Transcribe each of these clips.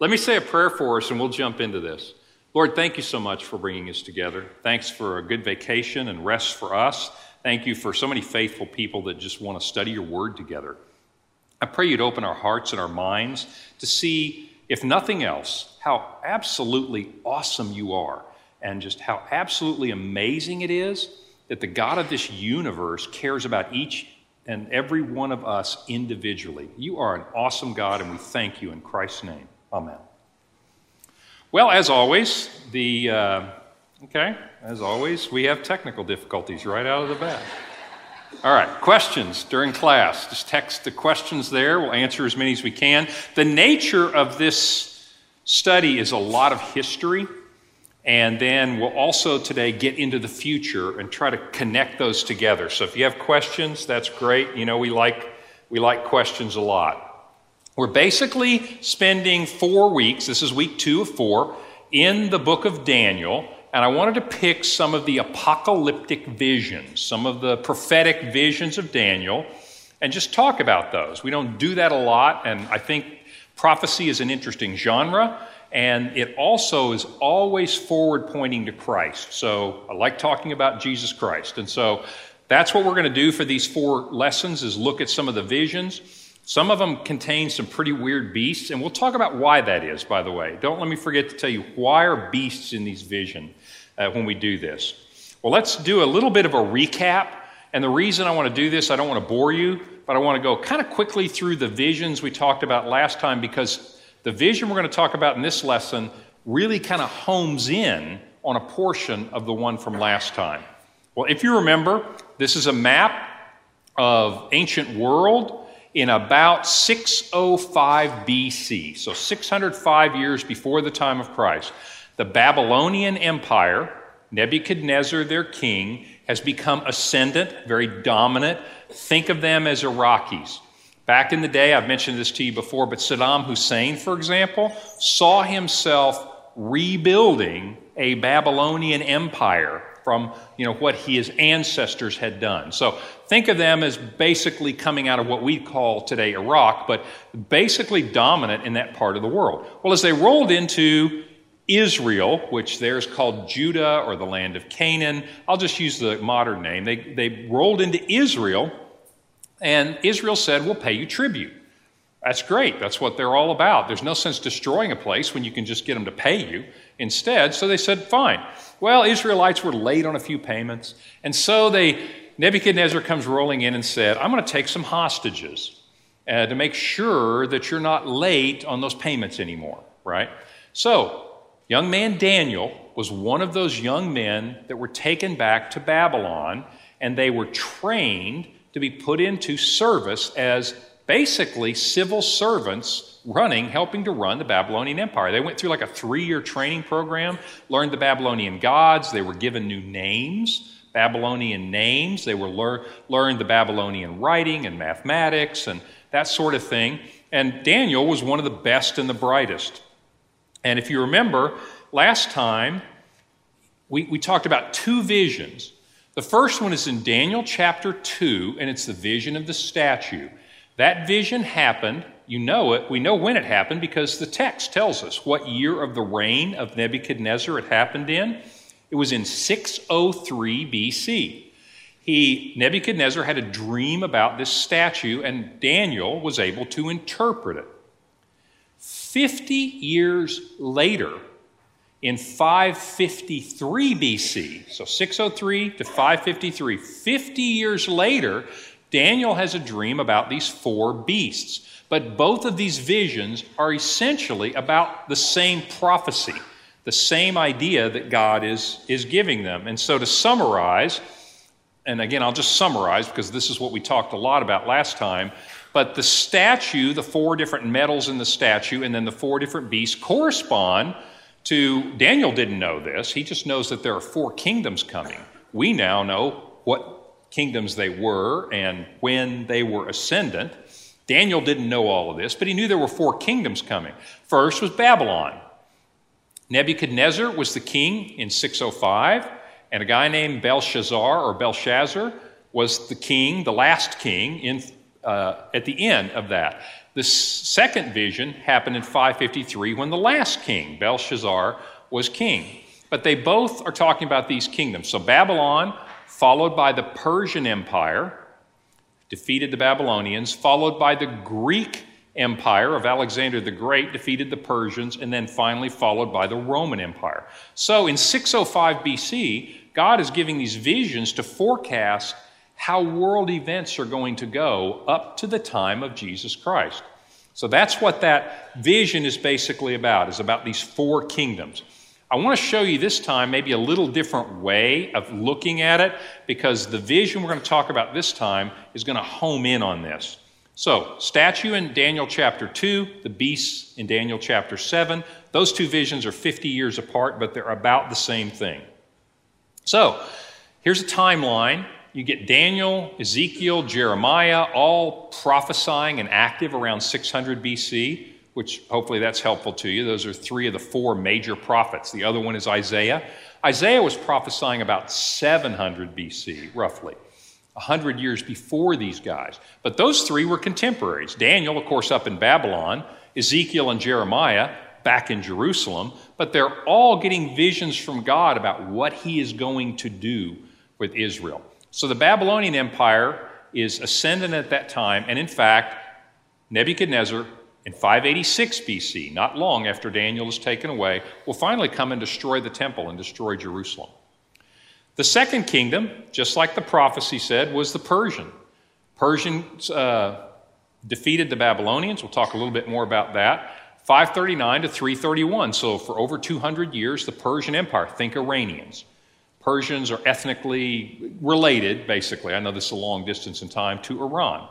Let me say a prayer for us and we'll jump into this. Lord, thank you so much for bringing us together. Thanks for a good vacation and rest for us. Thank you for so many faithful people that just want to study your word together. I pray you'd open our hearts and our minds to see, if nothing else, how absolutely awesome you are and just how absolutely amazing it is that the God of this universe cares about each and every one of us individually. You are an awesome God, and we thank you in Christ's name. Amen. Well, as always, the uh, okay, as always, we have technical difficulties right out of the bat. All right, questions during class. Just text the questions there. We'll answer as many as we can. The nature of this study is a lot of history. And then we'll also today get into the future and try to connect those together. So if you have questions, that's great. You know, we like, we like questions a lot. We're basically spending four weeks, this is week two of four, in the book of Daniel. And I wanted to pick some of the apocalyptic visions, some of the prophetic visions of Daniel, and just talk about those. We don't do that a lot, and I think prophecy is an interesting genre and it also is always forward pointing to Christ. So I like talking about Jesus Christ. And so that's what we're going to do for these four lessons is look at some of the visions. Some of them contain some pretty weird beasts, and we'll talk about why that is, by the way. Don't let me forget to tell you why are beasts in these visions uh, when we do this. Well, let's do a little bit of a recap. And the reason I want to do this, I don't want to bore you, but I want to go kind of quickly through the visions we talked about last time because the vision we're going to talk about in this lesson really kind of homes in on a portion of the one from last time. Well, if you remember, this is a map of ancient world in about 605 BC, so 605 years before the time of Christ. The Babylonian Empire, Nebuchadnezzar, their king, has become ascendant, very dominant. Think of them as Iraqis. Back in the day, I've mentioned this to you before, but Saddam Hussein, for example, saw himself rebuilding a Babylonian empire from you know, what his ancestors had done. So think of them as basically coming out of what we call today Iraq, but basically dominant in that part of the world. Well, as they rolled into Israel, which there's called Judah or the land of Canaan, I'll just use the modern name. They, they rolled into Israel and Israel said, We'll pay you tribute. That's great. That's what they're all about. There's no sense destroying a place when you can just get them to pay you instead. So they said, Fine. Well, Israelites were late on a few payments. And so they, Nebuchadnezzar comes rolling in and said, I'm going to take some hostages uh, to make sure that you're not late on those payments anymore, right? So, young man Daniel was one of those young men that were taken back to Babylon, and they were trained to be put into service as basically civil servants running, helping to run the Babylonian Empire. They went through like a three year training program, learned the Babylonian gods, they were given new names. Babylonian names. They were lear- learned the Babylonian writing and mathematics and that sort of thing. And Daniel was one of the best and the brightest. And if you remember, last time we, we talked about two visions the first one is in Daniel chapter 2, and it's the vision of the statue. That vision happened, you know it, we know when it happened because the text tells us what year of the reign of Nebuchadnezzar it happened in. It was in 603 BC. He, Nebuchadnezzar had a dream about this statue, and Daniel was able to interpret it. 50 years later, in 553 BC, so 603 to 553, 50 years later, Daniel has a dream about these four beasts. But both of these visions are essentially about the same prophecy, the same idea that God is, is giving them. And so to summarize, and again, I'll just summarize because this is what we talked a lot about last time. But the statue, the four different metals in the statue, and then the four different beasts correspond to Daniel didn't know this. He just knows that there are four kingdoms coming. We now know what kingdoms they were and when they were ascendant. Daniel didn't know all of this, but he knew there were four kingdoms coming. First was Babylon. Nebuchadnezzar was the king in 605, and a guy named Belshazzar or Belshazzar was the king, the last king, in, uh, at the end of that. The second vision happened in 553 when the last king, Belshazzar, was king. But they both are talking about these kingdoms. So Babylon, followed by the Persian Empire, defeated the Babylonians, followed by the Greek Empire of Alexander the Great, defeated the Persians, and then finally followed by the Roman Empire. So in 605 BC, God is giving these visions to forecast how world events are going to go up to the time of Jesus Christ. So that's what that vision is basically about, is about these four kingdoms. I want to show you this time maybe a little different way of looking at it because the vision we're going to talk about this time is going to home in on this. So, statue in Daniel chapter 2, the beasts in Daniel chapter 7. Those two visions are 50 years apart, but they're about the same thing. So, here's a timeline you get Daniel, Ezekiel, Jeremiah, all prophesying and active around 600 BC, which hopefully that's helpful to you. Those are three of the four major prophets. The other one is Isaiah. Isaiah was prophesying about 700 BC, roughly, 100 years before these guys. But those three were contemporaries. Daniel, of course, up in Babylon, Ezekiel and Jeremiah back in Jerusalem, but they're all getting visions from God about what he is going to do with Israel. So the Babylonian Empire is ascendant at that time, and in fact, Nebuchadnezzar in 586 BC, not long after Daniel is taken away, will finally come and destroy the temple and destroy Jerusalem. The second kingdom, just like the prophecy said, was the Persian. Persians uh, defeated the Babylonians. We'll talk a little bit more about that. 539 to 331. So, for over 200 years, the Persian Empire, think Iranians, Persians are ethnically related, basically. I know this is a long distance in time, to Iran.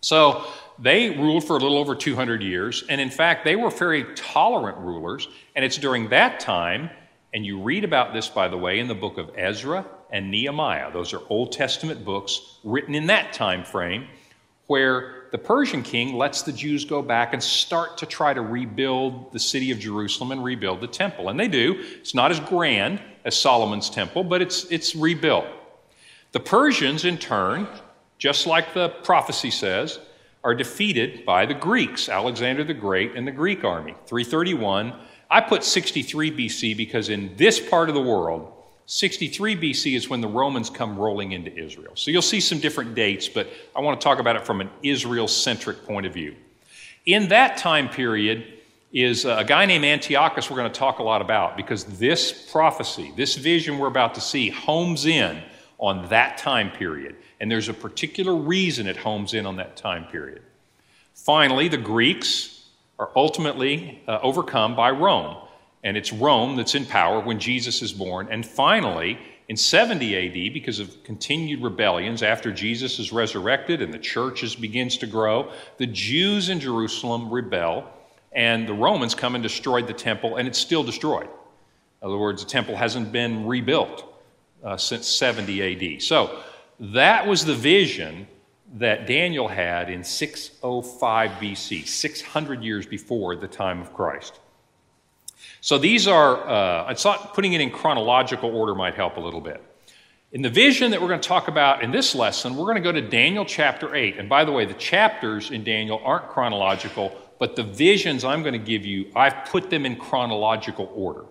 So they ruled for a little over 200 years, and in fact, they were very tolerant rulers. And it's during that time, and you read about this, by the way, in the book of Ezra and Nehemiah. Those are Old Testament books written in that time frame, where the Persian king lets the Jews go back and start to try to rebuild the city of Jerusalem and rebuild the temple. And they do. It's not as grand as Solomon's temple, but it's, it's rebuilt. The Persians, in turn, just like the prophecy says, are defeated by the Greeks, Alexander the Great and the Greek army. 331. I put 63 BC because in this part of the world, 63 BC is when the Romans come rolling into Israel. So you'll see some different dates, but I want to talk about it from an Israel centric point of view. In that time period, is uh, a guy named Antiochus we're going to talk a lot about because this prophecy, this vision we're about to see, homes in on that time period. And there's a particular reason it homes in on that time period. Finally, the Greeks are ultimately uh, overcome by Rome. And it's Rome that's in power when Jesus is born. And finally, in 70 AD, because of continued rebellions after Jesus is resurrected and the church is, begins to grow, the Jews in Jerusalem rebel and the Romans come and destroyed the temple, and it's still destroyed. In other words, the temple hasn't been rebuilt uh, since 70 AD. So that was the vision that Daniel had in 605 BC, 600 years before the time of Christ. So these are, uh, I thought putting it in chronological order might help a little bit. In the vision that we're going to talk about in this lesson, we're going to go to Daniel chapter 8. And by the way, the chapters in Daniel aren't chronological, but the visions I'm going to give you, I've put them in chronological order.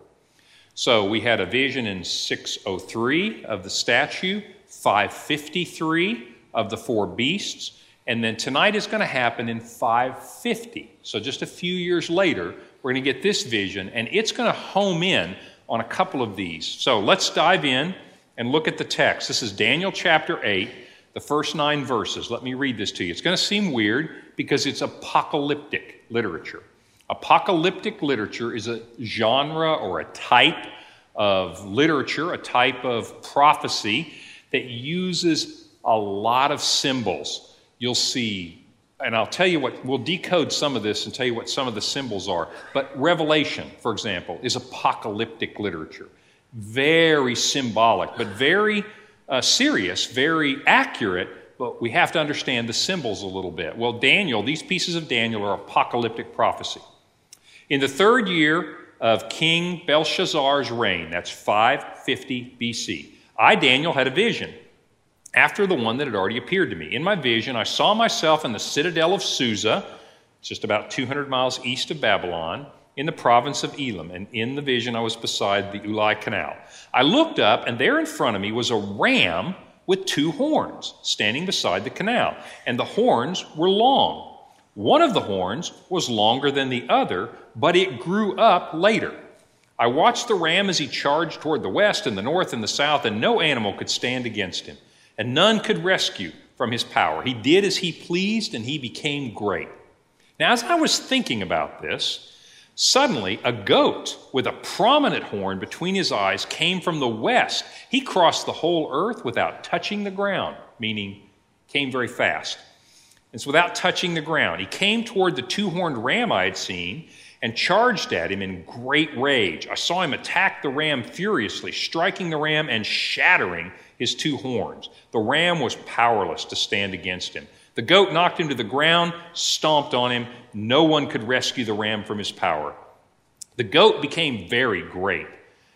So we had a vision in 603 of the statue, 553 of the four beasts, and then tonight is going to happen in 550. So just a few years later, we're going to get this vision, and it's going to home in on a couple of these. So let's dive in and look at the text. This is Daniel chapter 8, the first nine verses. Let me read this to you. It's going to seem weird because it's apocalyptic literature. Apocalyptic literature is a genre or a type of literature, a type of prophecy that uses a lot of symbols. You'll see, and I'll tell you what, we'll decode some of this and tell you what some of the symbols are. But Revelation, for example, is apocalyptic literature. Very symbolic, but very uh, serious, very accurate but we have to understand the symbols a little bit. Well, Daniel, these pieces of Daniel are apocalyptic prophecy. In the third year of King Belshazzar's reign, that's 550 BC, I, Daniel, had a vision after the one that had already appeared to me. In my vision, I saw myself in the citadel of Susa, just about 200 miles east of Babylon, in the province of Elam. And in the vision, I was beside the Ulai Canal. I looked up, and there in front of me was a ram with two horns standing beside the canal. And the horns were long. One of the horns was longer than the other, but it grew up later. I watched the ram as he charged toward the west and the north and the south, and no animal could stand against him, and none could rescue from his power. He did as he pleased, and he became great. Now, as I was thinking about this, suddenly a goat with a prominent horn between his eyes came from the west. He crossed the whole earth without touching the ground, meaning came very fast. And so without touching the ground, he came toward the two horned ram I had seen and charged at him in great rage. I saw him attack the ram furiously, striking the ram and shattering his two horns. The ram was powerless to stand against him. The goat knocked him to the ground, stomped on him. No one could rescue the ram from his power. The goat became very great,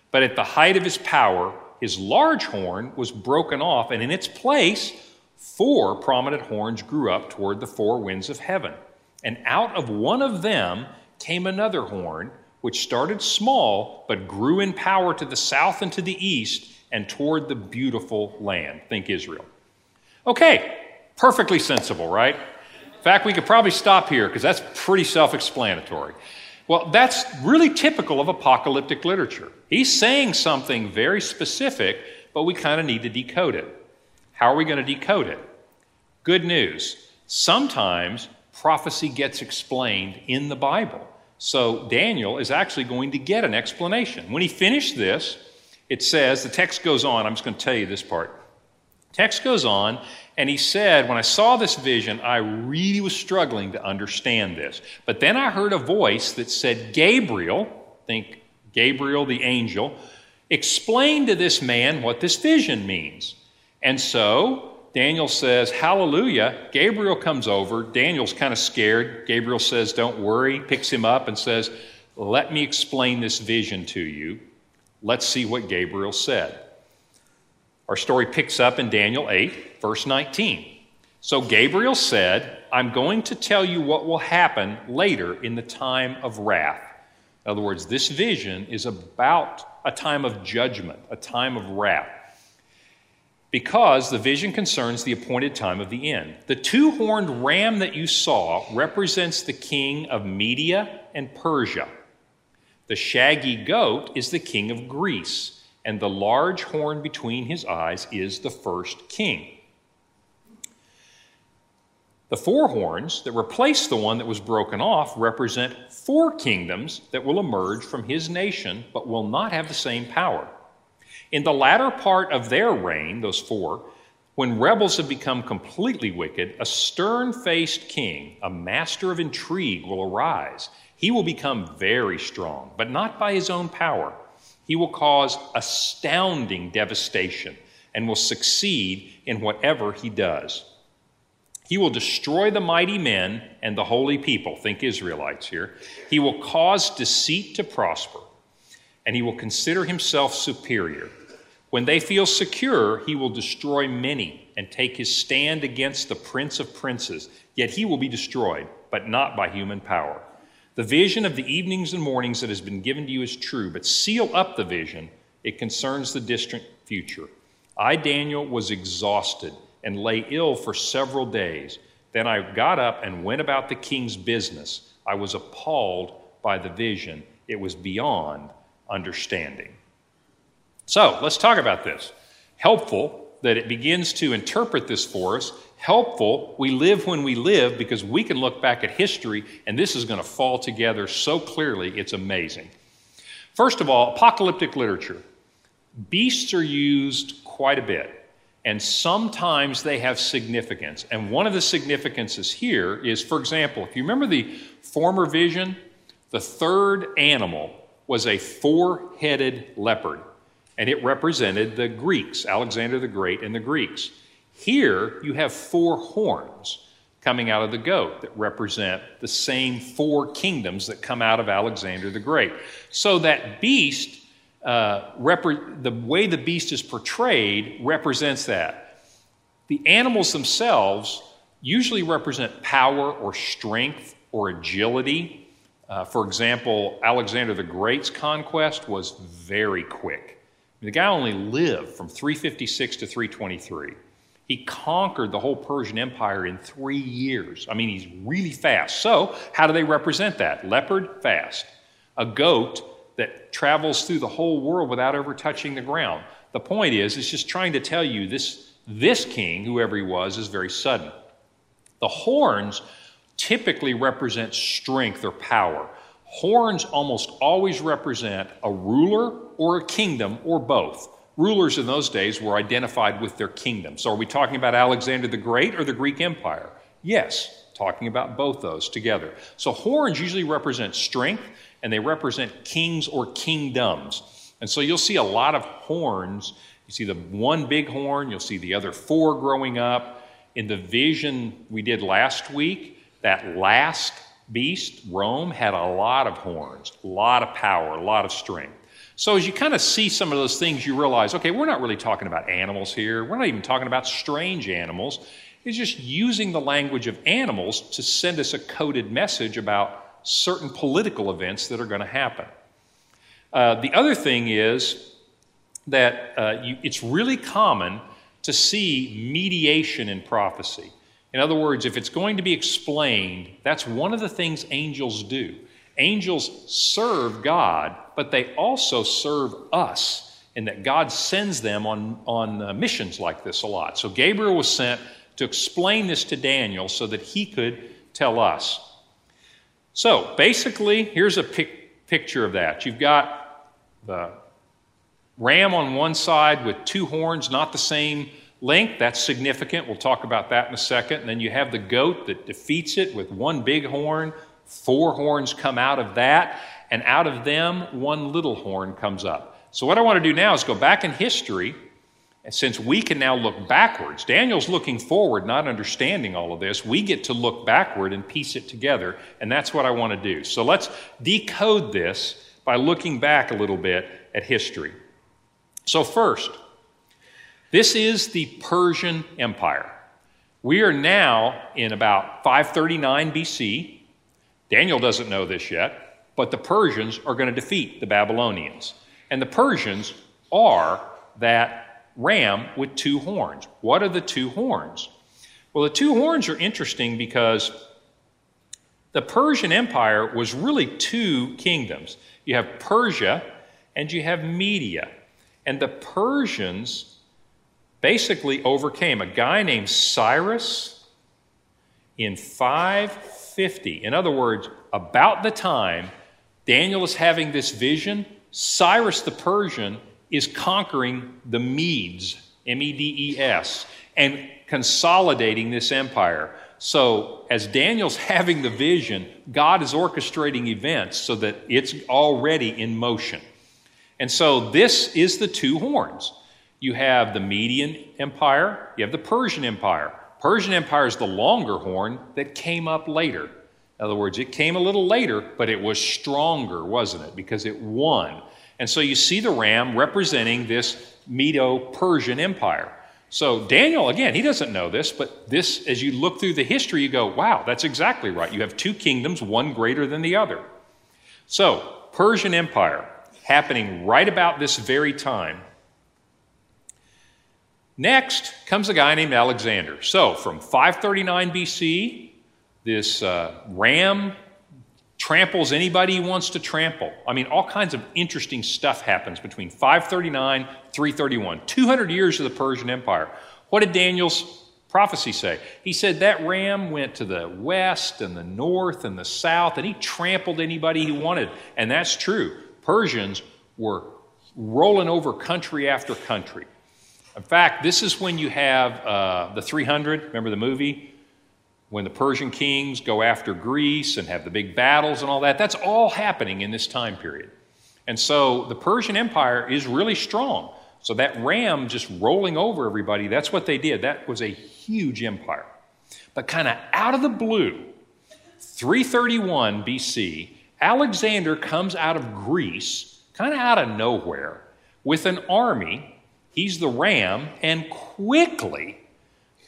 but at the height of his power, his large horn was broken off, and in its place, four prominent horns grew up toward the four winds of heaven. And out of one of them, came another horn, which started small, but grew in power to the south and to the east and toward the beautiful land. Think Israel. Okay, perfectly sensible, right? In fact, we could probably stop here because that's pretty self explanatory. Well, that's really typical of apocalyptic literature. He's saying something very specific, but we kind of need to decode it. How are we going to decode it? Good news. Sometimes prophecy gets explained in the Bible. So Daniel is actually going to get an explanation. When he finished this, it says, the text goes on, I'm just going to tell you this part. Text goes on, and he said, When I saw this vision, I really was struggling to understand this. But then I heard a voice that said, Gabriel, think Gabriel the angel, explain to this man what this vision means. And so Daniel says, Hallelujah. Gabriel comes over. Daniel's kind of scared. Gabriel says, Don't worry, picks him up and says, Let me explain this vision to you. Let's see what Gabriel said. Our story picks up in Daniel 8, verse 19. So Gabriel said, I'm going to tell you what will happen later in the time of wrath. In other words, this vision is about a time of judgment, a time of wrath because the vision concerns the appointed time of the end. The two horned ram that you saw represents the king of Media and Persia. The shaggy goat is the king of Greece, and the large horn between his eyes is the first king. The four horns that replace the one that was broken off represent four kingdoms that will emerge from his nation but will not have the same power. In the latter part of their reign, those four, when rebels have become completely wicked, a stern faced king, a master of intrigue, will arise. He will become very strong, but not by his own power. He will cause astounding devastation and will succeed in whatever he does. He will destroy the mighty men and the holy people. Think Israelites here. He will cause deceit to prosper, and he will consider himself superior. When they feel secure, he will destroy many and take his stand against the prince of princes. Yet he will be destroyed, but not by human power. The vision of the evenings and mornings that has been given to you is true, but seal up the vision. It concerns the distant future. I, Daniel, was exhausted and lay ill for several days. Then I got up and went about the king's business. I was appalled by the vision, it was beyond understanding. So let's talk about this. Helpful that it begins to interpret this for us. Helpful, we live when we live because we can look back at history and this is going to fall together so clearly, it's amazing. First of all, apocalyptic literature. Beasts are used quite a bit, and sometimes they have significance. And one of the significances here is, for example, if you remember the former vision, the third animal was a four headed leopard and it represented the Greeks, Alexander the Great and the Greeks. Here you have four horns coming out of the goat that represent the same four kingdoms that come out of Alexander the Great. So that beast, uh, the way the beast is portrayed, represents that. The animals themselves usually represent power or strength or agility. Uh, for example, Alexander the Great's conquest was very quick. The guy only lived from 356 to 323. He conquered the whole Persian Empire in three years. I mean, he's really fast. So, how do they represent that? Leopard, fast. A goat that travels through the whole world without ever touching the ground. The point is, it's just trying to tell you this, this king, whoever he was, is very sudden. The horns typically represent strength or power. Horns almost always represent a ruler or a kingdom or both. Rulers in those days were identified with their kingdom. So, are we talking about Alexander the Great or the Greek Empire? Yes, talking about both those together. So, horns usually represent strength and they represent kings or kingdoms. And so, you'll see a lot of horns. You see the one big horn, you'll see the other four growing up. In the vision we did last week, that last beast, Rome, had a lot of horns, a lot of power, a lot of strength. So, as you kind of see some of those things, you realize okay, we're not really talking about animals here. We're not even talking about strange animals. It's just using the language of animals to send us a coded message about certain political events that are going to happen. Uh, the other thing is that uh, you, it's really common to see mediation in prophecy. In other words, if it's going to be explained, that's one of the things angels do. Angels serve God, but they also serve us, in that God sends them on, on uh, missions like this a lot. So Gabriel was sent to explain this to Daniel so that he could tell us. So basically, here's a pic- picture of that. You've got the ram on one side with two horns, not the same length. That's significant. We'll talk about that in a second. And then you have the goat that defeats it with one big horn, Four horns come out of that, and out of them, one little horn comes up. So, what I want to do now is go back in history, and since we can now look backwards, Daniel's looking forward, not understanding all of this. We get to look backward and piece it together, and that's what I want to do. So, let's decode this by looking back a little bit at history. So, first, this is the Persian Empire. We are now in about 539 BC. Daniel doesn't know this yet, but the Persians are going to defeat the Babylonians. And the Persians are that ram with two horns. What are the two horns? Well, the two horns are interesting because the Persian Empire was really two kingdoms. You have Persia and you have Media. And the Persians basically overcame a guy named Cyrus in 550. In other words, about the time Daniel is having this vision, Cyrus the Persian is conquering the Medes, M E D E S, and consolidating this empire. So, as Daniel's having the vision, God is orchestrating events so that it's already in motion. And so, this is the two horns. You have the Median Empire, you have the Persian Empire. Persian Empire is the longer horn that came up later. In other words, it came a little later, but it was stronger, wasn't it? Because it won. And so you see the ram representing this Medo Persian Empire. So Daniel, again, he doesn't know this, but this, as you look through the history, you go, wow, that's exactly right. You have two kingdoms, one greater than the other. So, Persian Empire, happening right about this very time. Next comes a guy named Alexander. So, from 539 BC, this uh, ram tramples anybody he wants to trample. I mean, all kinds of interesting stuff happens between 539, 331, 200 years of the Persian Empire. What did Daniel's prophecy say? He said that ram went to the west and the north and the south, and he trampled anybody he wanted. And that's true. Persians were rolling over country after country. In fact, this is when you have uh, the 300. Remember the movie? When the Persian kings go after Greece and have the big battles and all that. That's all happening in this time period. And so the Persian Empire is really strong. So that ram just rolling over everybody, that's what they did. That was a huge empire. But kind of out of the blue, 331 BC, Alexander comes out of Greece, kind of out of nowhere, with an army He's the ram, and quickly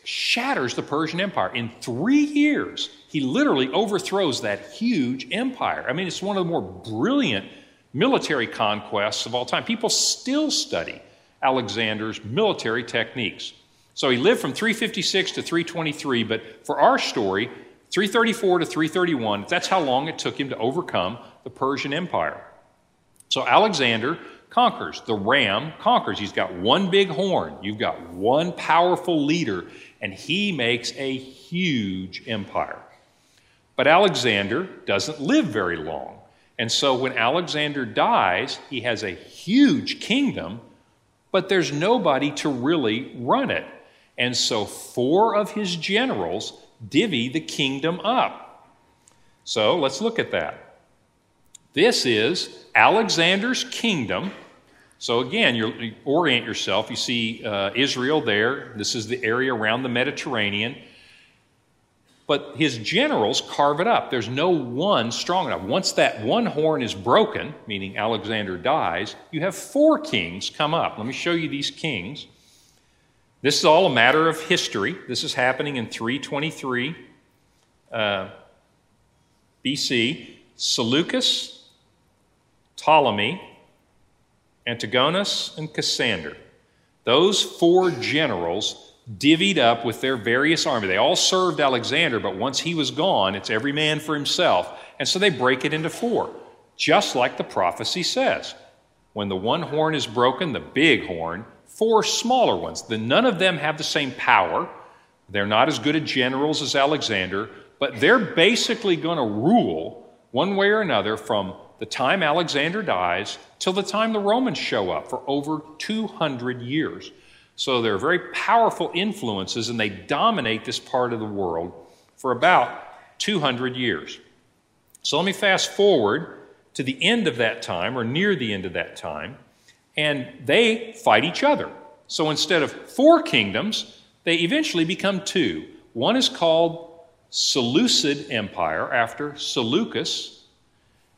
shatters the Persian Empire. In three years, he literally overthrows that huge empire. I mean, it's one of the more brilliant military conquests of all time. People still study Alexander's military techniques. So he lived from 356 to 323, but for our story, 334 to 331, that's how long it took him to overcome the Persian Empire. So Alexander conquers. The ram conquers. He's got one big horn. You've got one powerful leader, and he makes a huge empire. But Alexander doesn't live very long. And so when Alexander dies, he has a huge kingdom, but there's nobody to really run it. And so four of his generals divvy the kingdom up. So let's look at that. This is Alexander's kingdom so again, you orient yourself. You see uh, Israel there. This is the area around the Mediterranean. But his generals carve it up. There's no one strong enough. Once that one horn is broken, meaning Alexander dies, you have four kings come up. Let me show you these kings. This is all a matter of history. This is happening in 323 uh, BC. Seleucus, Ptolemy, Antigonus, and Cassander. Those four generals divvied up with their various army. They all served Alexander, but once he was gone, it's every man for himself. And so they break it into four, just like the prophecy says. When the one horn is broken, the big horn, four smaller ones. The, none of them have the same power. They're not as good at generals as Alexander, but they're basically going to rule one way or another from the time Alexander dies till the time the Romans show up for over 200 years. So they're very powerful influences and they dominate this part of the world for about 200 years. So let me fast forward to the end of that time or near the end of that time, and they fight each other. So instead of four kingdoms, they eventually become two. One is called Seleucid Empire after Seleucus,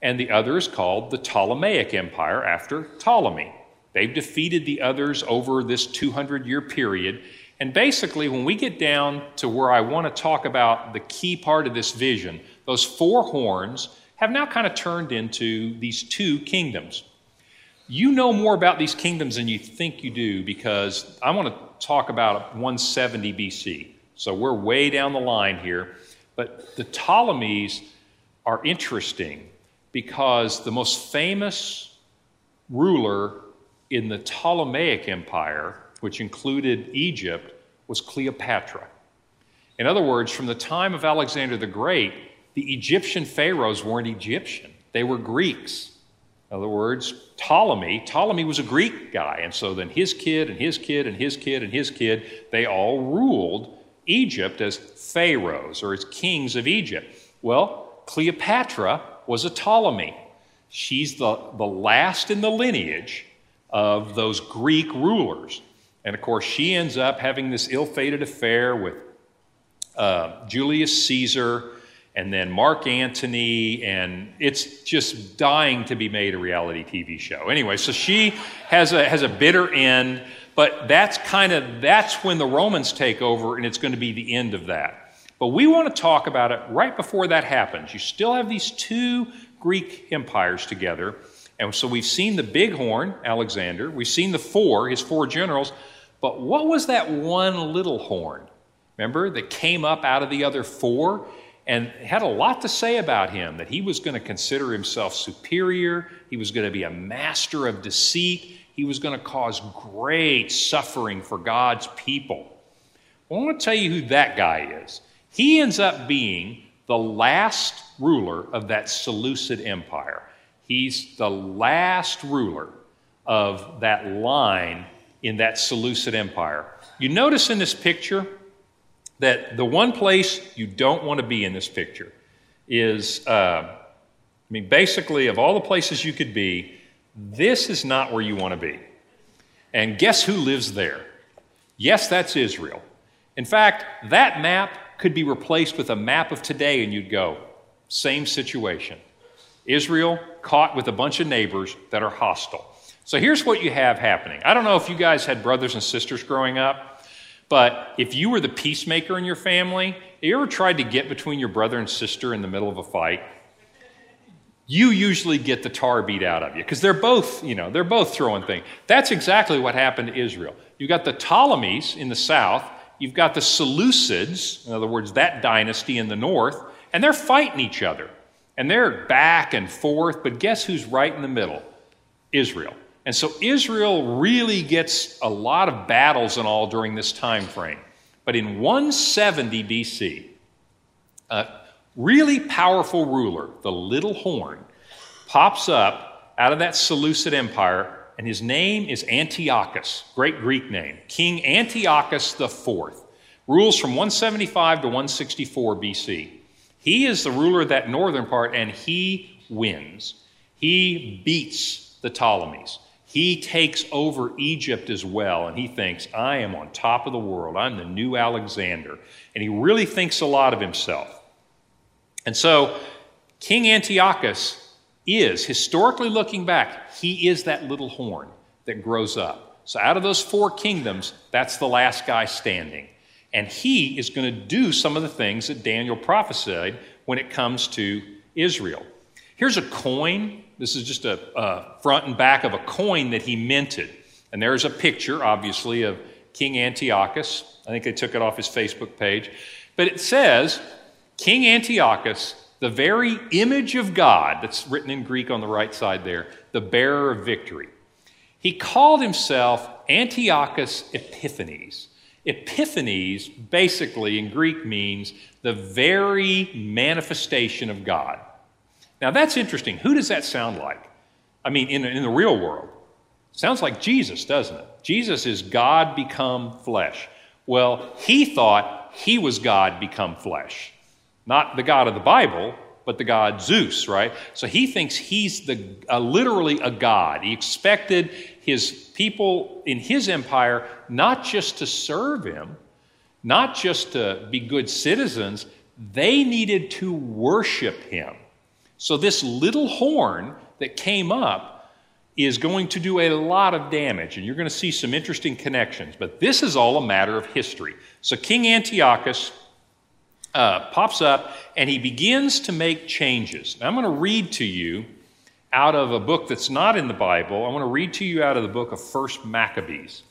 and the other is called the Ptolemaic Empire after Ptolemy. They've defeated the others over this 200 year period. And basically, when we get down to where I want to talk about the key part of this vision, those four horns have now kind of turned into these two kingdoms. You know more about these kingdoms than you think you do because I want to talk about 170 BC. So we're way down the line here. But the Ptolemies are interesting because the most famous ruler in the Ptolemaic Empire, which included Egypt, was Cleopatra. In other words, from the time of Alexander the Great, the Egyptian pharaohs weren't Egyptian, they were Greeks. In other words, Ptolemy, Ptolemy was a Greek guy, and so then his kid and his kid and his kid and his kid, they all ruled Egypt as pharaohs or as kings of Egypt. Well, Cleopatra was a Ptolemy. She's the, the last in the lineage of those Greek rulers. And of course, she ends up having this ill fated affair with uh, Julius Caesar and then Mark Antony, and it's just dying to be made a reality TV show. Anyway, so she has a, has a bitter end, but that's kind of that's when the Romans take over, and it's going to be the end of that. But we want to talk about it right before that happens. You still have these two Greek empires together. And so we've seen the big horn, Alexander. We've seen the four, his four generals. But what was that one little horn? Remember, that came up out of the other four and had a lot to say about him that he was going to consider himself superior, he was going to be a master of deceit, he was going to cause great suffering for God's people. Well, I want to tell you who that guy is. He ends up being the last ruler of that Seleucid Empire. He's the last ruler of that line in that Seleucid Empire. You notice in this picture that the one place you don't want to be in this picture is, uh, I mean, basically, of all the places you could be, this is not where you want to be. And guess who lives there? Yes, that's Israel. In fact, that map could be replaced with a map of today, and you'd go, same situation. Israel caught with a bunch of neighbors that are hostile. So here's what you have happening. I don't know if you guys had brothers and sisters growing up, But if you were the peacemaker in your family, have you ever tried to get between your brother and sister in the middle of a fight? You usually get the tar beat out of you because they're both, you know, they're both throwing things. That's exactly what happened to Israel. You've got the Ptolemies in the south, you've got the Seleucids, in other words, that dynasty in the north, and they're fighting each other. And they're back and forth, but guess who's right in the middle? Israel. And so Israel really gets a lot of battles and all during this time frame. But in 170 BC, a really powerful ruler, the little horn, pops up out of that Seleucid Empire, and his name is Antiochus, great Greek name. King Antiochus IV rules from 175 to 164 BC. He is the ruler of that northern part, and he wins. He beats the Ptolemies. He takes over Egypt as well, and he thinks, I am on top of the world. I'm the new Alexander. And he really thinks a lot of himself. And so, King Antiochus is, historically looking back, he is that little horn that grows up. So, out of those four kingdoms, that's the last guy standing. And he is going to do some of the things that Daniel prophesied when it comes to Israel. Here's a coin this is just a, a front and back of a coin that he minted. And there's a picture, obviously, of King Antiochus. I think they took it off his Facebook page. But it says, King Antiochus, the very image of God, that's written in Greek on the right side there, the bearer of victory. He called himself Antiochus Epiphanes. Epiphanes, basically in Greek, means the very manifestation of God. Now that's interesting. Who does that sound like? I mean, in, in the real world. Sounds like Jesus, doesn't it? Jesus is God become flesh. Well, he thought he was God become flesh. Not the God of the Bible, but the God Zeus, right? So he thinks he's the, uh, literally a God. He expected his people in his empire not just to serve him, not just to be good citizens, they needed to worship him. So, this little horn that came up is going to do a lot of damage, and you're going to see some interesting connections. But this is all a matter of history. So, King Antiochus uh, pops up and he begins to make changes. Now, I'm going to read to you out of a book that's not in the Bible. I want to read to you out of the book of First Maccabees.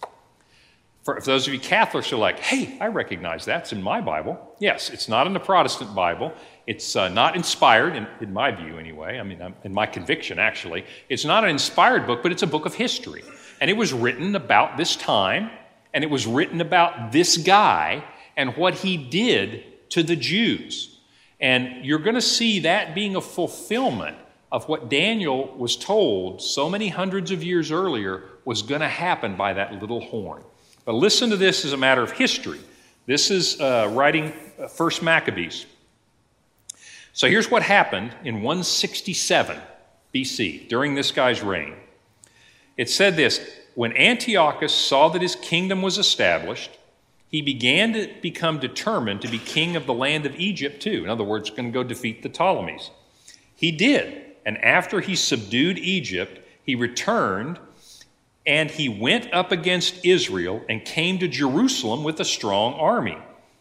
For, those of you Catholics are like, hey, I recognize that's in my Bible. Yes, it's not in the Protestant Bible. It's uh, not inspired, in, in, my view anyway, I mean, in my conviction actually. It's not an inspired book, but it's a book of history. And it was written about this time, and it was written about this guy and what he did to the Jews. And you're going to see that being a fulfillment of what Daniel was told so many hundreds of years earlier was going to happen by that little horn. But listen to this as a matter of history. This is uh, writing uh, First Maccabees. So here's what happened in 167 BC during this guy's reign. It said this When Antiochus saw that his kingdom was established, he began to become determined to be king of the land of Egypt too. In other words, going to go defeat the Ptolemies. He did. And after he subdued Egypt, he returned and he went up against Israel and came to Jerusalem with a strong army.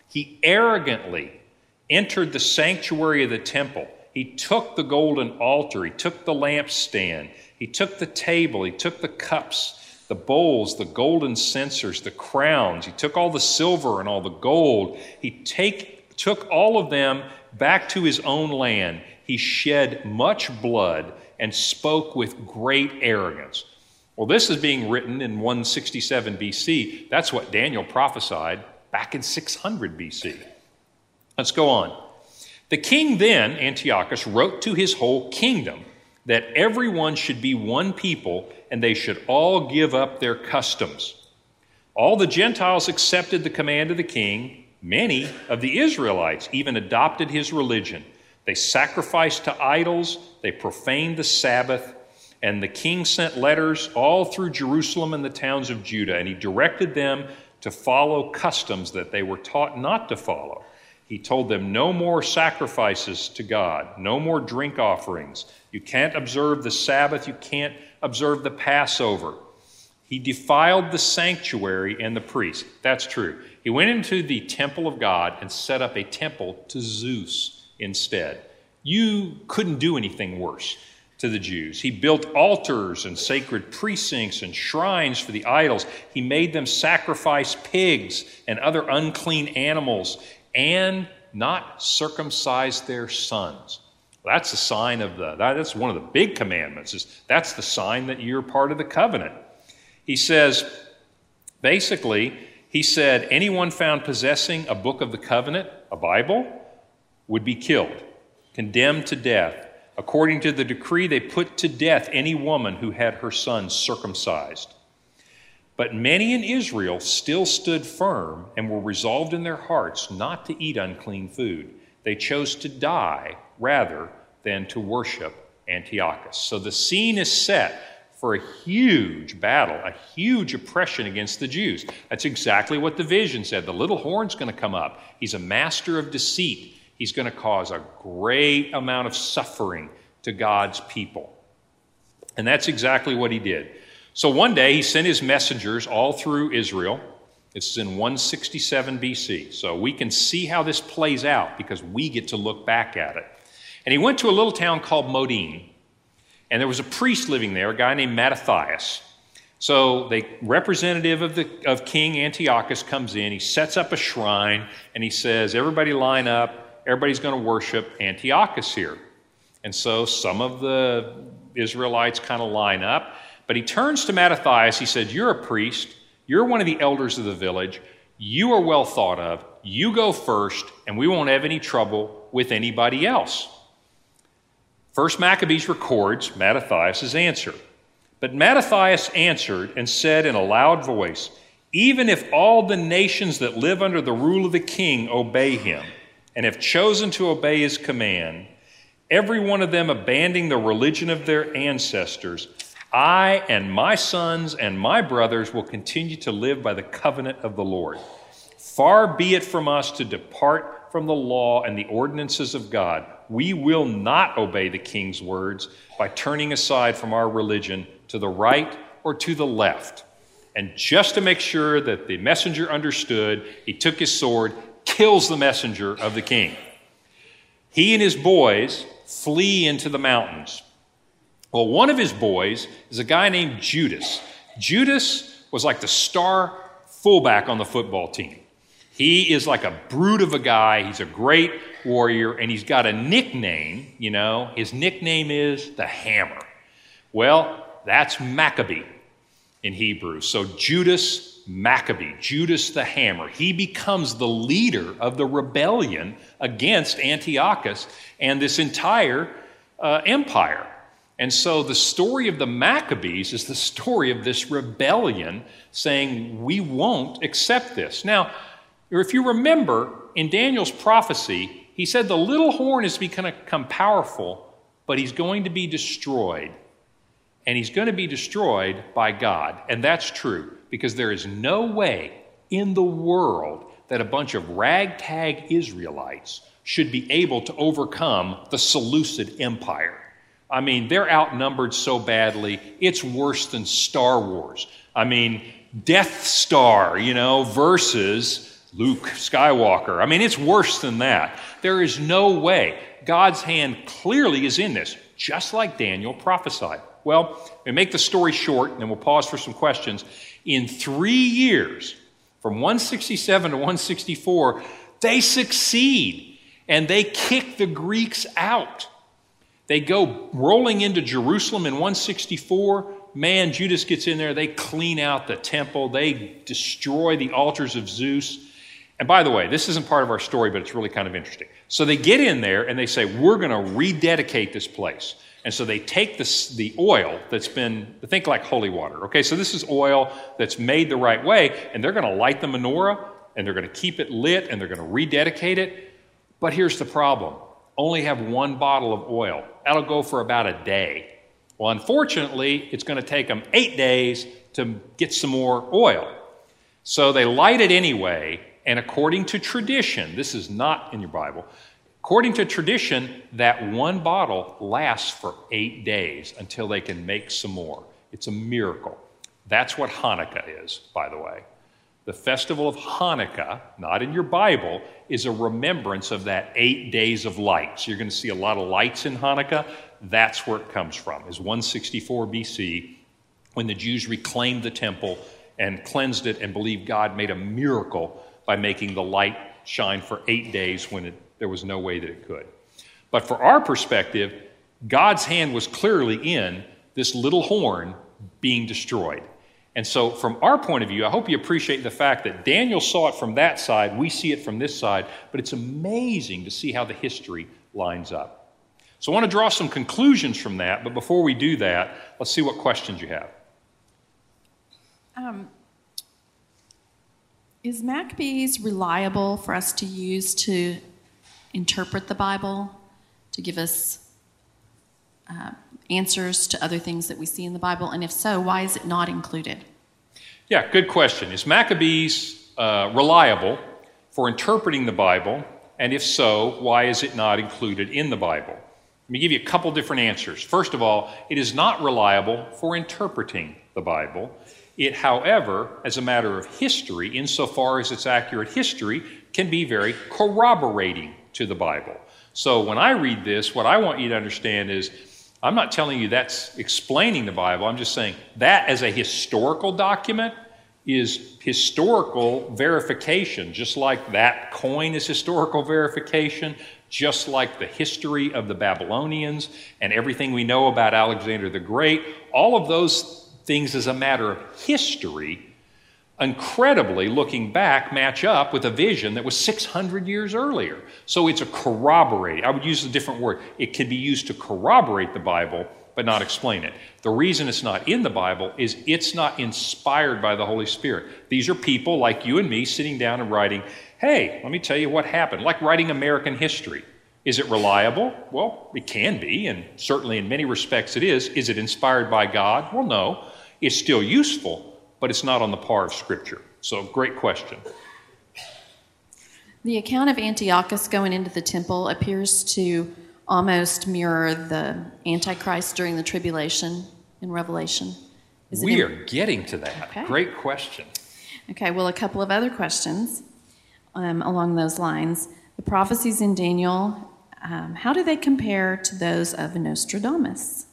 He arrogantly entered the sanctuary of the temple. He took the golden altar, he took the lampstand, he took the table, he took the cups, the bowls, the golden censers, the crowns. He took all the silver and all the gold. He take, took all of them back to his own land. He shed much blood and spoke with great arrogance. Well, this is being written in 167 BC. That's what Daniel prophesied back in 600 BC. Let's go on. The king then, Antiochus, wrote to his whole kingdom that everyone should be one people and they should all give up their customs. All the Gentiles accepted the command of the king. Many of the Israelites even adopted his religion. They sacrificed to idols, they profaned the Sabbath, and the king sent letters all through Jerusalem and the towns of Judah, and he directed them to follow customs that they were taught not to follow. He told them, No more sacrifices to God, no more drink offerings. You can't observe the Sabbath, you can't observe the Passover. He defiled the sanctuary and the priest. That's true. He went into the temple of God and set up a temple to Zeus instead. You couldn't do anything worse to the Jews. He built altars and sacred precincts and shrines for the idols. He made them sacrifice pigs and other unclean animals and not circumcise their sons. That's a sign of the, that's one of the big commandments. Is that's the sign that you're part of the covenant. He says, basically, he said, anyone found possessing a book of the covenant, a Bible, would be killed, condemned to death. According to the decree, they put to death any woman who had her son circumcised. But many in Israel still stood firm and were resolved in their hearts not to eat unclean food. They chose to die rather than to worship Antiochus. So the scene is set for a huge battle, a huge oppression against the Jews. That's exactly what the vision said. The little horn's going to come up. He's a master of deceit he's going to cause a great amount of suffering to God's people. And that's exactly what he did. So one day he sent his messengers all through Israel. This is in 167 BC. So we can see how this plays out because we get to look back at it. And he went to a little town called Modin. And there was a priest living there, a guy named Mattathias. So the representative of, the, of King Antiochus comes in, he sets up a shrine, and he says, Everybody line up everybody's going to worship Antiochus here. And so some of the Israelites kind of line up. But he turns to Mattathias. He said, You're a priest. You're one of the elders of the village. You are well thought of. You go first, and we won't have any trouble with anybody else. First Maccabees records Mattathias' answer. But Mattathias answered and said in a loud voice, Even if all the nations that live under the rule of the king obey him, and have chosen to obey his command, every one of them abandoning the religion of their ancestors, I and my sons and my brothers will continue to live by the covenant of the Lord. Far be it from us to depart from the law and the ordinances of God. We will not obey the king's words by turning aside from our religion to the right or to the left. And just to make sure that the messenger understood, he took his sword kills the messenger of the king. He and his boys flee into the mountains. Well, one of his boys is a guy named Judas. Judas was like the star fullback on the football team. He is like a brute of a guy. He's a great warrior, and he's got a nickname, you know. His nickname is the Hammer. Well, that's Maccabee in Hebrew. So Judas Maccabee, Judas the Hammer. He becomes the leader of the rebellion against Antiochus and this entire uh, empire. And so the story of the Maccabees is the story of this rebellion saying, We won't accept this. Now, if you remember in Daniel's prophecy, he said the little horn is going to become powerful, but he's going to be destroyed. And he's going to be destroyed by God. And that's true because there is no way in the world that a bunch of ragtag Israelites should be able to overcome the Seleucid Empire. I mean, they're outnumbered so badly, it's worse than Star Wars. I mean, Death Star, you know, versus Luke Skywalker. I mean, it's worse than that. There is no way. God's hand clearly is in this, just like Daniel prophesied. Well, we make the story short, and then we'll pause for some questions. In three years, from 167 to 164, they succeed and they kick the Greeks out. They go rolling into Jerusalem in 164. Man, Judas gets in there. They clean out the temple, they destroy the altars of Zeus. And by the way, this isn't part of our story, but it's really kind of interesting. So they get in there and they say, We're going to rededicate this place. And so they take this, the oil that's been, think like holy water. Okay, so this is oil that's made the right way, and they're going to light the menorah, and they're going to keep it lit, and they're going to rededicate it. But here's the problem only have one bottle of oil. That'll go for about a day. Well, unfortunately, it's going to take them eight days to get some more oil. So they light it anyway, and according to tradition, this is not in your Bible, According to tradition, that one bottle lasts for eight days until they can make some more. It's a miracle. That's what Hanukkah is, by the way. The festival of Hanukkah, not in your Bible, is a remembrance of that eight days of light. So you're going to see a lot of lights in Hanukkah. That's where it comes from, is 164 BC, when the Jews reclaimed the temple and cleansed it and believed God made a miracle by making the light shine for eight days when it, there was no way that it could. But for our perspective, God's hand was clearly in this little horn being destroyed. And so, from our point of view, I hope you appreciate the fact that Daniel saw it from that side, we see it from this side, but it's amazing to see how the history lines up. So, I want to draw some conclusions from that, but before we do that, let's see what questions you have. Um, is Maccabees reliable for us to use to interpret the Bible, to give us uh, answers to other things that we see in the Bible? And if so, why is it not included? Yeah, good question. Is Maccabees uh, reliable for interpreting the Bible? And if so, why is it not included in the Bible? Let me give you a couple different answers. First of all, it is not reliable for interpreting the Bible. It, however, as a matter of history, insofar as it's accurate history, can be very corroborating to the Bible. So when I read this, what I want you to understand is I'm not telling you that's explaining the Bible. I'm just saying that as a historical document is historical verification, just like that coin is historical verification, just like the history of the Babylonians and everything we know about Alexander the Great. All of those things as a matter of history incredibly, looking back, match up with a vision that was 600 years earlier. So it's a corroborate. I would use a different word. It can be used to corroborate the Bible, but not explain it. The reason it's not in the Bible is it's not inspired by the Holy Spirit. These are people like you and me sitting down and writing, hey, let me tell you what happened, like writing American history. Is it reliable? Well, it can be, and certainly in many respects it is. Is it inspired by God? Well, no. It's still useful, but it's not on the par of Scripture. So, great question. The account of Antiochus going into the temple appears to almost mirror the Antichrist during the tribulation in Revelation. Is we in- are getting to that. Okay. Great question. Okay, well, a couple of other questions um, along those lines. The prophecies in Daniel, um, how do they compare to those of Nostradamus?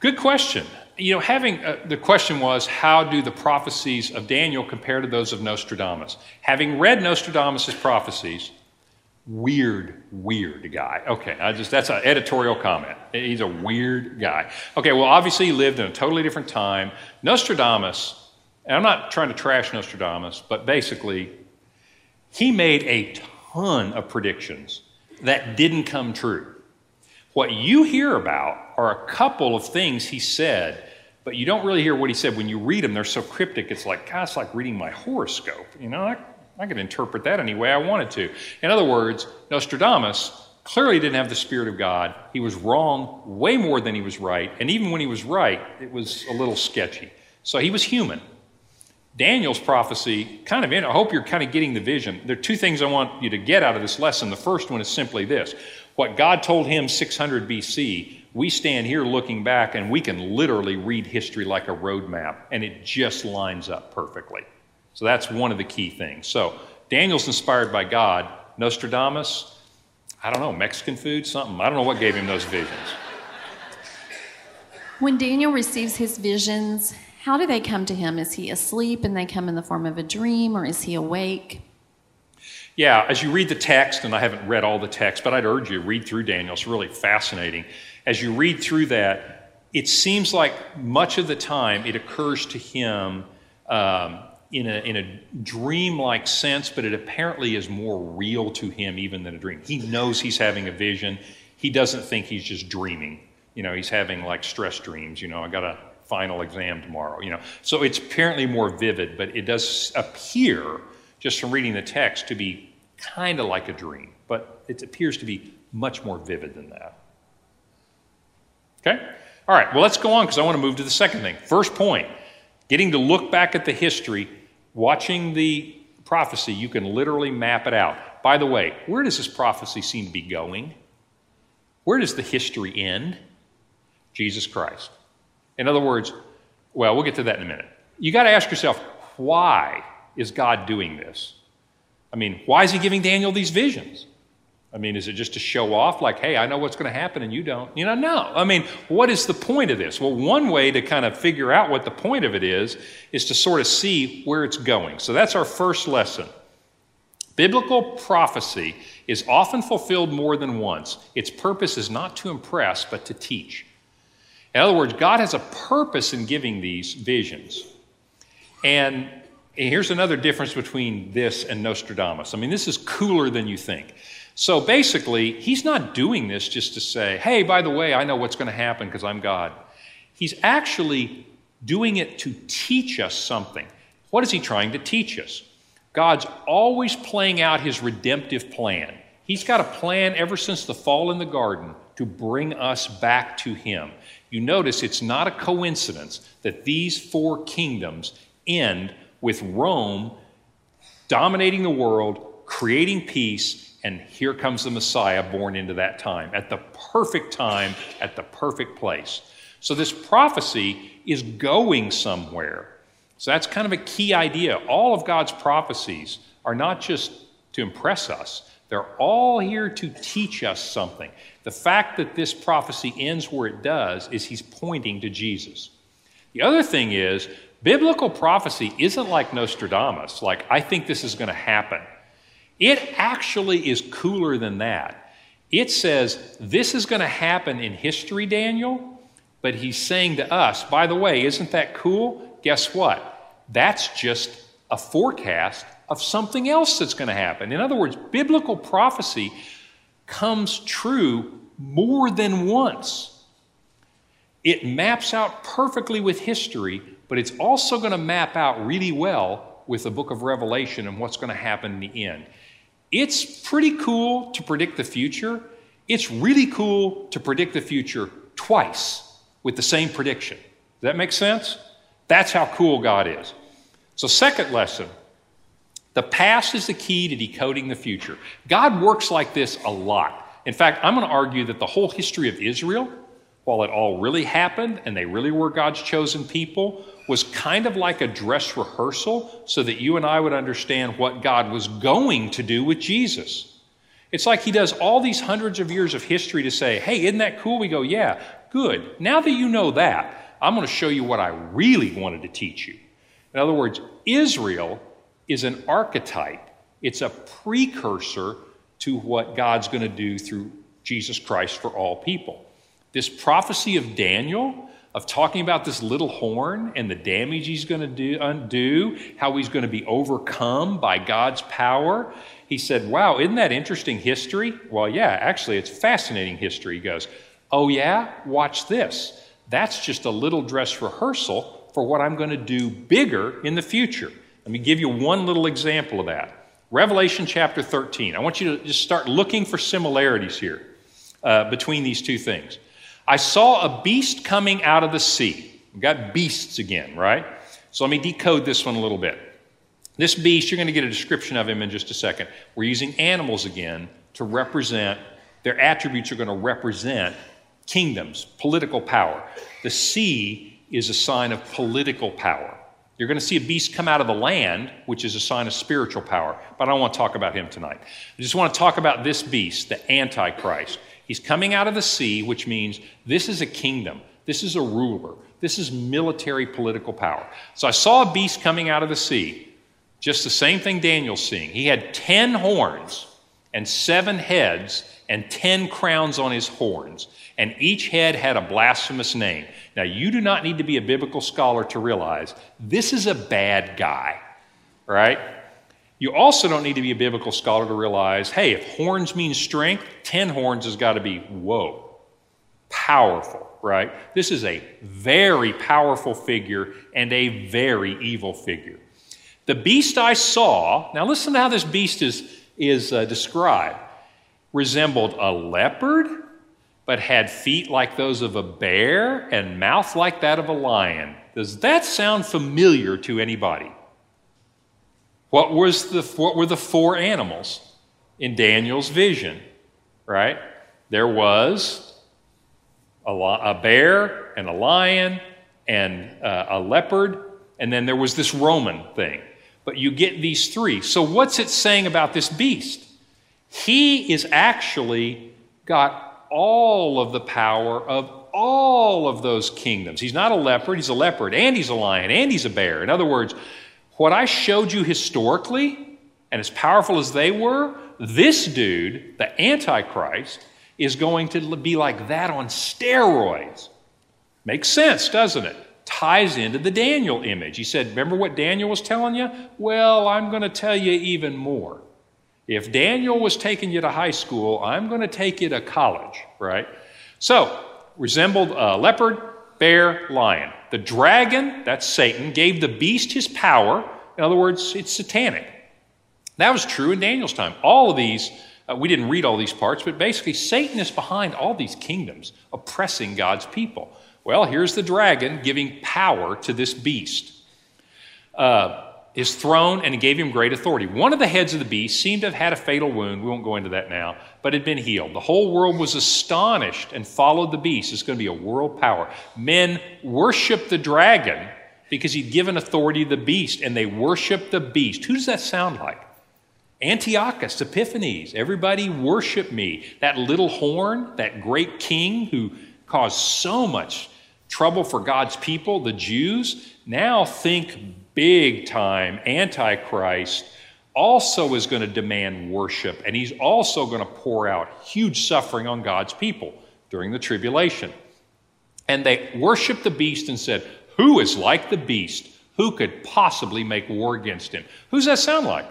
Good question you know, having uh, the question was, how do the prophecies of Daniel compare to those of Nostradamus? Having read Nostradamus' prophecies, weird, weird guy. Okay, I just that's an editorial comment. He's a weird guy. Okay, well, obviously he lived in a totally different time. Nostradamus, and I'm not trying to trash Nostradamus, but basically, he made a ton of predictions that didn't come true. What you hear about are a couple of things he said but you don't really hear what he said. When you read them, they're so cryptic, it's like, God, it's like reading my horoscope. You know, I, I could interpret that any way I wanted to. In other words, Nostradamus clearly didn't have the Spirit of God. He was wrong way more than he was right. And even when he was right, it was a little sketchy. So he was human. Daniel's prophecy, kind of in, I hope you're kind of getting the vision. There are two things I want you to get out of this lesson. The first one is simply this what God told him 600 BC we stand here looking back and we can literally read history like a road map, and it just lines up perfectly. So that's one of the key things. So Daniel's inspired by God. Nostradamus, I don't know, Mexican food, something. I don't know what gave him those visions. When Daniel receives his visions, how do they come to him? Is he asleep and they come in the form of a dream, or is he awake? Yeah, as you read the text, and I haven't read all the text, but I'd urge you to read through Daniel. It's really fascinating as you read through that, it seems like much of the time it occurs to him um, in a, in a dream-like sense, but it apparently is more real to him even than a dream. He knows he's having a vision. He doesn't think he's just dreaming. You know, he's having like stress dreams. You know, I got a final exam tomorrow. You know, so it's apparently more vivid, but it does appear just from reading the text to be kind of like a dream, but it appears to be much more vivid than that. Okay? All right, well, let's go on because I want to move to the second thing. First point getting to look back at the history, watching the prophecy, you can literally map it out. By the way, where does this prophecy seem to be going? Where does the history end? Jesus Christ. In other words, Well, we'll get to that in a minute. You got to ask yourself, why is God doing this? I mean, why is he giving Daniel these visions? I mean, is it just to show off, like, hey, I know what's going to happen and you don't? You know, no. I mean, what is the point of this? Well, one way to kind of figure out what the point of it is, is to sort of see where it's going. So that's our first lesson. Biblical prophecy is often fulfilled more than once. Its purpose is not to impress, but to teach. In other words, God has a purpose in giving these visions. And here's another difference between this and Nostradamus. I mean, this is cooler than you think. So basically, he's not doing this just to say, hey, by the way, I know what's going to happen because I'm God. He's actually doing it to teach us something. What is he trying to teach us? God's always playing out his redemptive plan. He's got a plan ever since the fall in the garden to bring us back to him. You notice it's not a coincidence that these four kingdoms end with Rome dominating the world, creating peace, and here comes the Messiah born into that time, at the perfect time, at the perfect place. So this prophecy is going somewhere. So that's kind of a key idea. All of God's prophecies are not just to impress us, they're all here to teach us something. The fact that this prophecy ends where it does is he's pointing to Jesus. The other thing is, biblical prophecy isn't like Nostradamus, like, I think this is going to happen. It actually is cooler than that. It says, This is going to happen in history, Daniel, but he's saying to us, by the way, isn't that cool? Guess what? That's just a forecast of something else that's going to happen. In other words, biblical prophecy comes true more than once. It maps out perfectly with history, but it's also going to map out really well with the book of Revelation and what's going to happen in the end. It's pretty cool to predict the future. It's really cool to predict the future twice with the same prediction. Does that make sense? That's how cool God is. So, second lesson the past is the key to decoding the future. God works like this a lot. In fact, I'm going to argue that the whole history of Israel, while it all really happened and they really were God's chosen people, was kind of like a dress rehearsal so that you and I would understand what God was going to do with Jesus. It's like he does all these hundreds of years of history to say, hey, isn't that cool? We go, yeah, good. Now that you know that, I'm going to show you what I really wanted to teach you. In other words, Israel is an archetype, it's a precursor to what God's going to do through Jesus Christ for all people. This prophecy of Daniel of talking about this little horn and the damage he's going to do, undo, how he's going to be overcome by God's power. He said, Wow, isn't that interesting history? Well, yeah, actually, it's fascinating history. He goes, Oh, yeah, watch this. That's just a little dress rehearsal for what I'm going to do bigger in the future. Let me give you one little example of that. Revelation chapter 13. I want you to just start looking for similarities here uh, between these two things. I saw a beast coming out of the sea. We've got beasts again, right? So let me decode this one a little bit. This beast, you're going to get a description of him in just a second. We're using animals again to represent, their attributes are going to represent kingdoms, political power. The sea is a sign of political power. You're going to see a beast come out of the land, which is a sign of spiritual power. But I don't want to talk about him tonight. I just want to talk about this beast, the Antichrist. He's coming out of the sea, which means this is a kingdom, this is a ruler, this is military political power. So I saw a beast coming out of the sea, just the same thing Daniel's seeing. He had 10 horns and seven heads and 10 crowns on his horns, and each head had a blasphemous name. Now, you do not need to be a biblical scholar to realize this is a bad guy, right? You also don't need to be a biblical scholar to realize hey, if horns mean strength, 10 horns has got to be whoa, powerful, right? This is a very powerful figure and a very evil figure. The beast I saw, now listen to how this beast is, is uh, described, resembled a leopard, but had feet like those of a bear and mouth like that of a lion. Does that sound familiar to anybody? What, was the, what were the four animals in Daniel's vision? Right? There was a, a bear and a lion and uh, a leopard, and then there was this Roman thing. But you get these three. So, what's it saying about this beast? He is actually got all of the power of all of those kingdoms. He's not a leopard, he's a leopard, and he's a lion, and he's a bear. In other words, what I showed you historically, and as powerful as they were, this dude, the Antichrist, is going to be like that on steroids. Makes sense, doesn't it? Ties into the Daniel image. He said, Remember what Daniel was telling you? Well, I'm going to tell you even more. If Daniel was taking you to high school, I'm going to take you to college, right? So, resembled a leopard, bear, lion. The dragon, that's Satan, gave the beast his power. In other words, it's satanic. That was true in Daniel's time. All of these, uh, we didn't read all these parts, but basically, Satan is behind all these kingdoms, oppressing God's people. Well, here's the dragon giving power to this beast. Uh, his throne and gave him great authority. One of the heads of the beast seemed to have had a fatal wound. We won't go into that now, but had been healed. The whole world was astonished and followed the beast. It's going to be a world power. Men worshiped the dragon because he'd given authority to the beast, and they worshiped the beast. Who does that sound like? Antiochus, Epiphanes. Everybody worship me. That little horn, that great king who caused so much trouble for God's people, the Jews, now think big time Antichrist also is going to demand worship, and he's also going to pour out huge suffering on God's people during the tribulation. And they worshiped the beast and said, Who is like the beast? Who could possibly make war against him? Who's that sound like?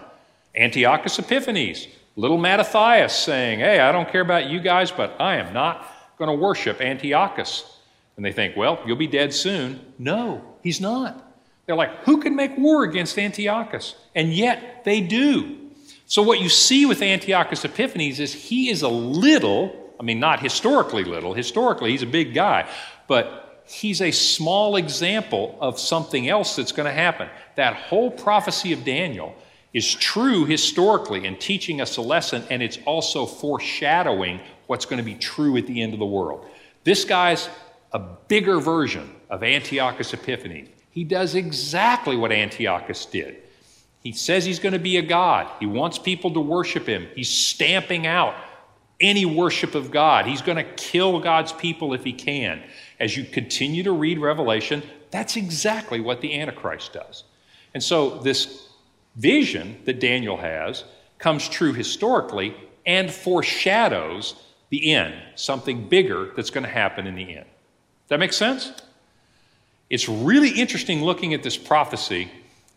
Antiochus Epiphanes, little Mattathias saying, Hey, I don't care about you guys, but I am not going to worship Antiochus. And they think, Well, you'll be dead soon. No, he's not. They're like, who can make war against Antiochus? And yet they do. So, what you see with Antiochus Epiphanes is he is a little, I mean, not historically little, historically he's a big guy, but he's a small example of something else that's going to happen. That whole prophecy of Daniel is true historically and teaching us a lesson, and it's also foreshadowing what's going to be true at the end of the world. This guy's a bigger version of Antiochus Epiphanes. He does exactly what Antiochus did. He says he's going to be a God. He wants people to worship him. He's stamping out any worship of God. He's going to kill God's people if he can. As you continue to read Revelation, that's exactly what the Antichrist does. And so, this vision that Daniel has comes true historically and foreshadows the end, something bigger that's going to happen in the end. That makes sense? It's really interesting looking at this prophecy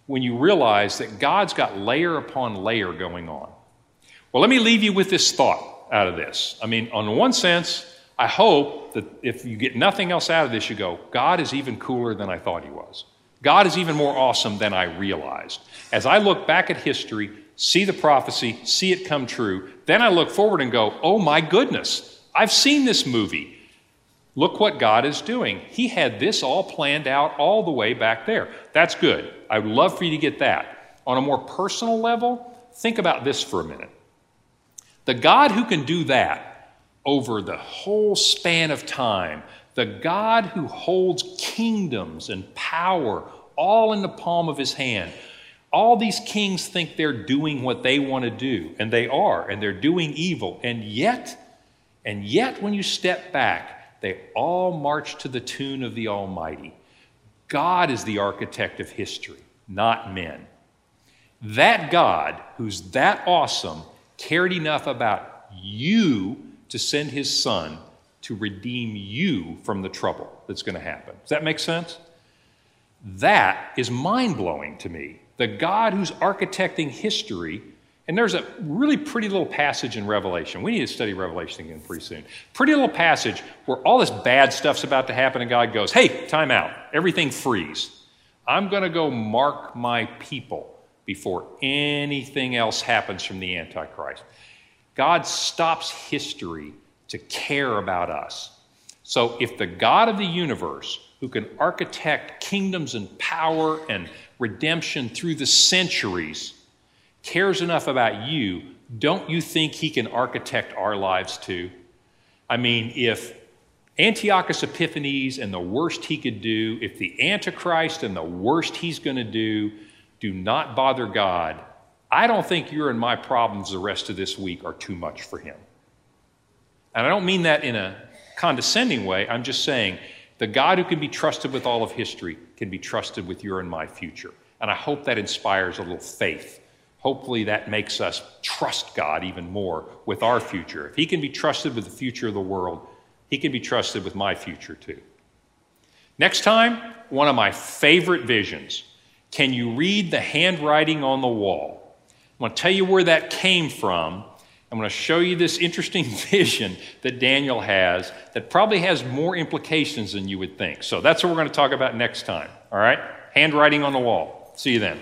when you realize that God's got layer upon layer going on. Well, let me leave you with this thought out of this. I mean, on one sense, I hope that if you get nothing else out of this, you go, God is even cooler than I thought he was. God is even more awesome than I realized. As I look back at history, see the prophecy, see it come true, then I look forward and go, oh my goodness, I've seen this movie. Look what God is doing. He had this all planned out all the way back there. That's good. I would love for you to get that. On a more personal level, think about this for a minute. The God who can do that over the whole span of time, the God who holds kingdoms and power all in the palm of his hand, all these kings think they're doing what they want to do, and they are, and they're doing evil. And yet, and yet, when you step back, they all march to the tune of the Almighty. God is the architect of history, not men. That God, who's that awesome, cared enough about you to send his son to redeem you from the trouble that's going to happen. Does that make sense? That is mind blowing to me. The God who's architecting history and there's a really pretty little passage in Revelation. We need to study Revelation again pretty soon. Pretty little passage where all this bad stuff's about to happen, and God goes, Hey, time out. Everything freeze. I'm going to go mark my people before anything else happens from the Antichrist. God stops history to care about us. So if the God of the universe, who can architect kingdoms and power and redemption through the centuries, cares enough about you, don't you think he can architect our lives too? I mean, if Antiochus Epiphanes and the worst he could do, if the Antichrist and the worst he's going to do do not bother God, I don't think your and my problems the rest of this week are too much for him. And I don't mean that in a condescending way. I'm just saying the God who can be trusted with all of history can be trusted with your and my future. And I hope that inspires a little faith. Hopefully, that makes us trust God even more with our future. If He can be trusted with the future of the world, He can be trusted with my future too. Next time, one of my favorite visions. Can you read the handwriting on the wall? I'm going to tell you where that came from. I'm going to show you this interesting vision that Daniel has that probably has more implications than you would think. So that's what we're going to talk about next time. All right? Handwriting on the wall. See you then.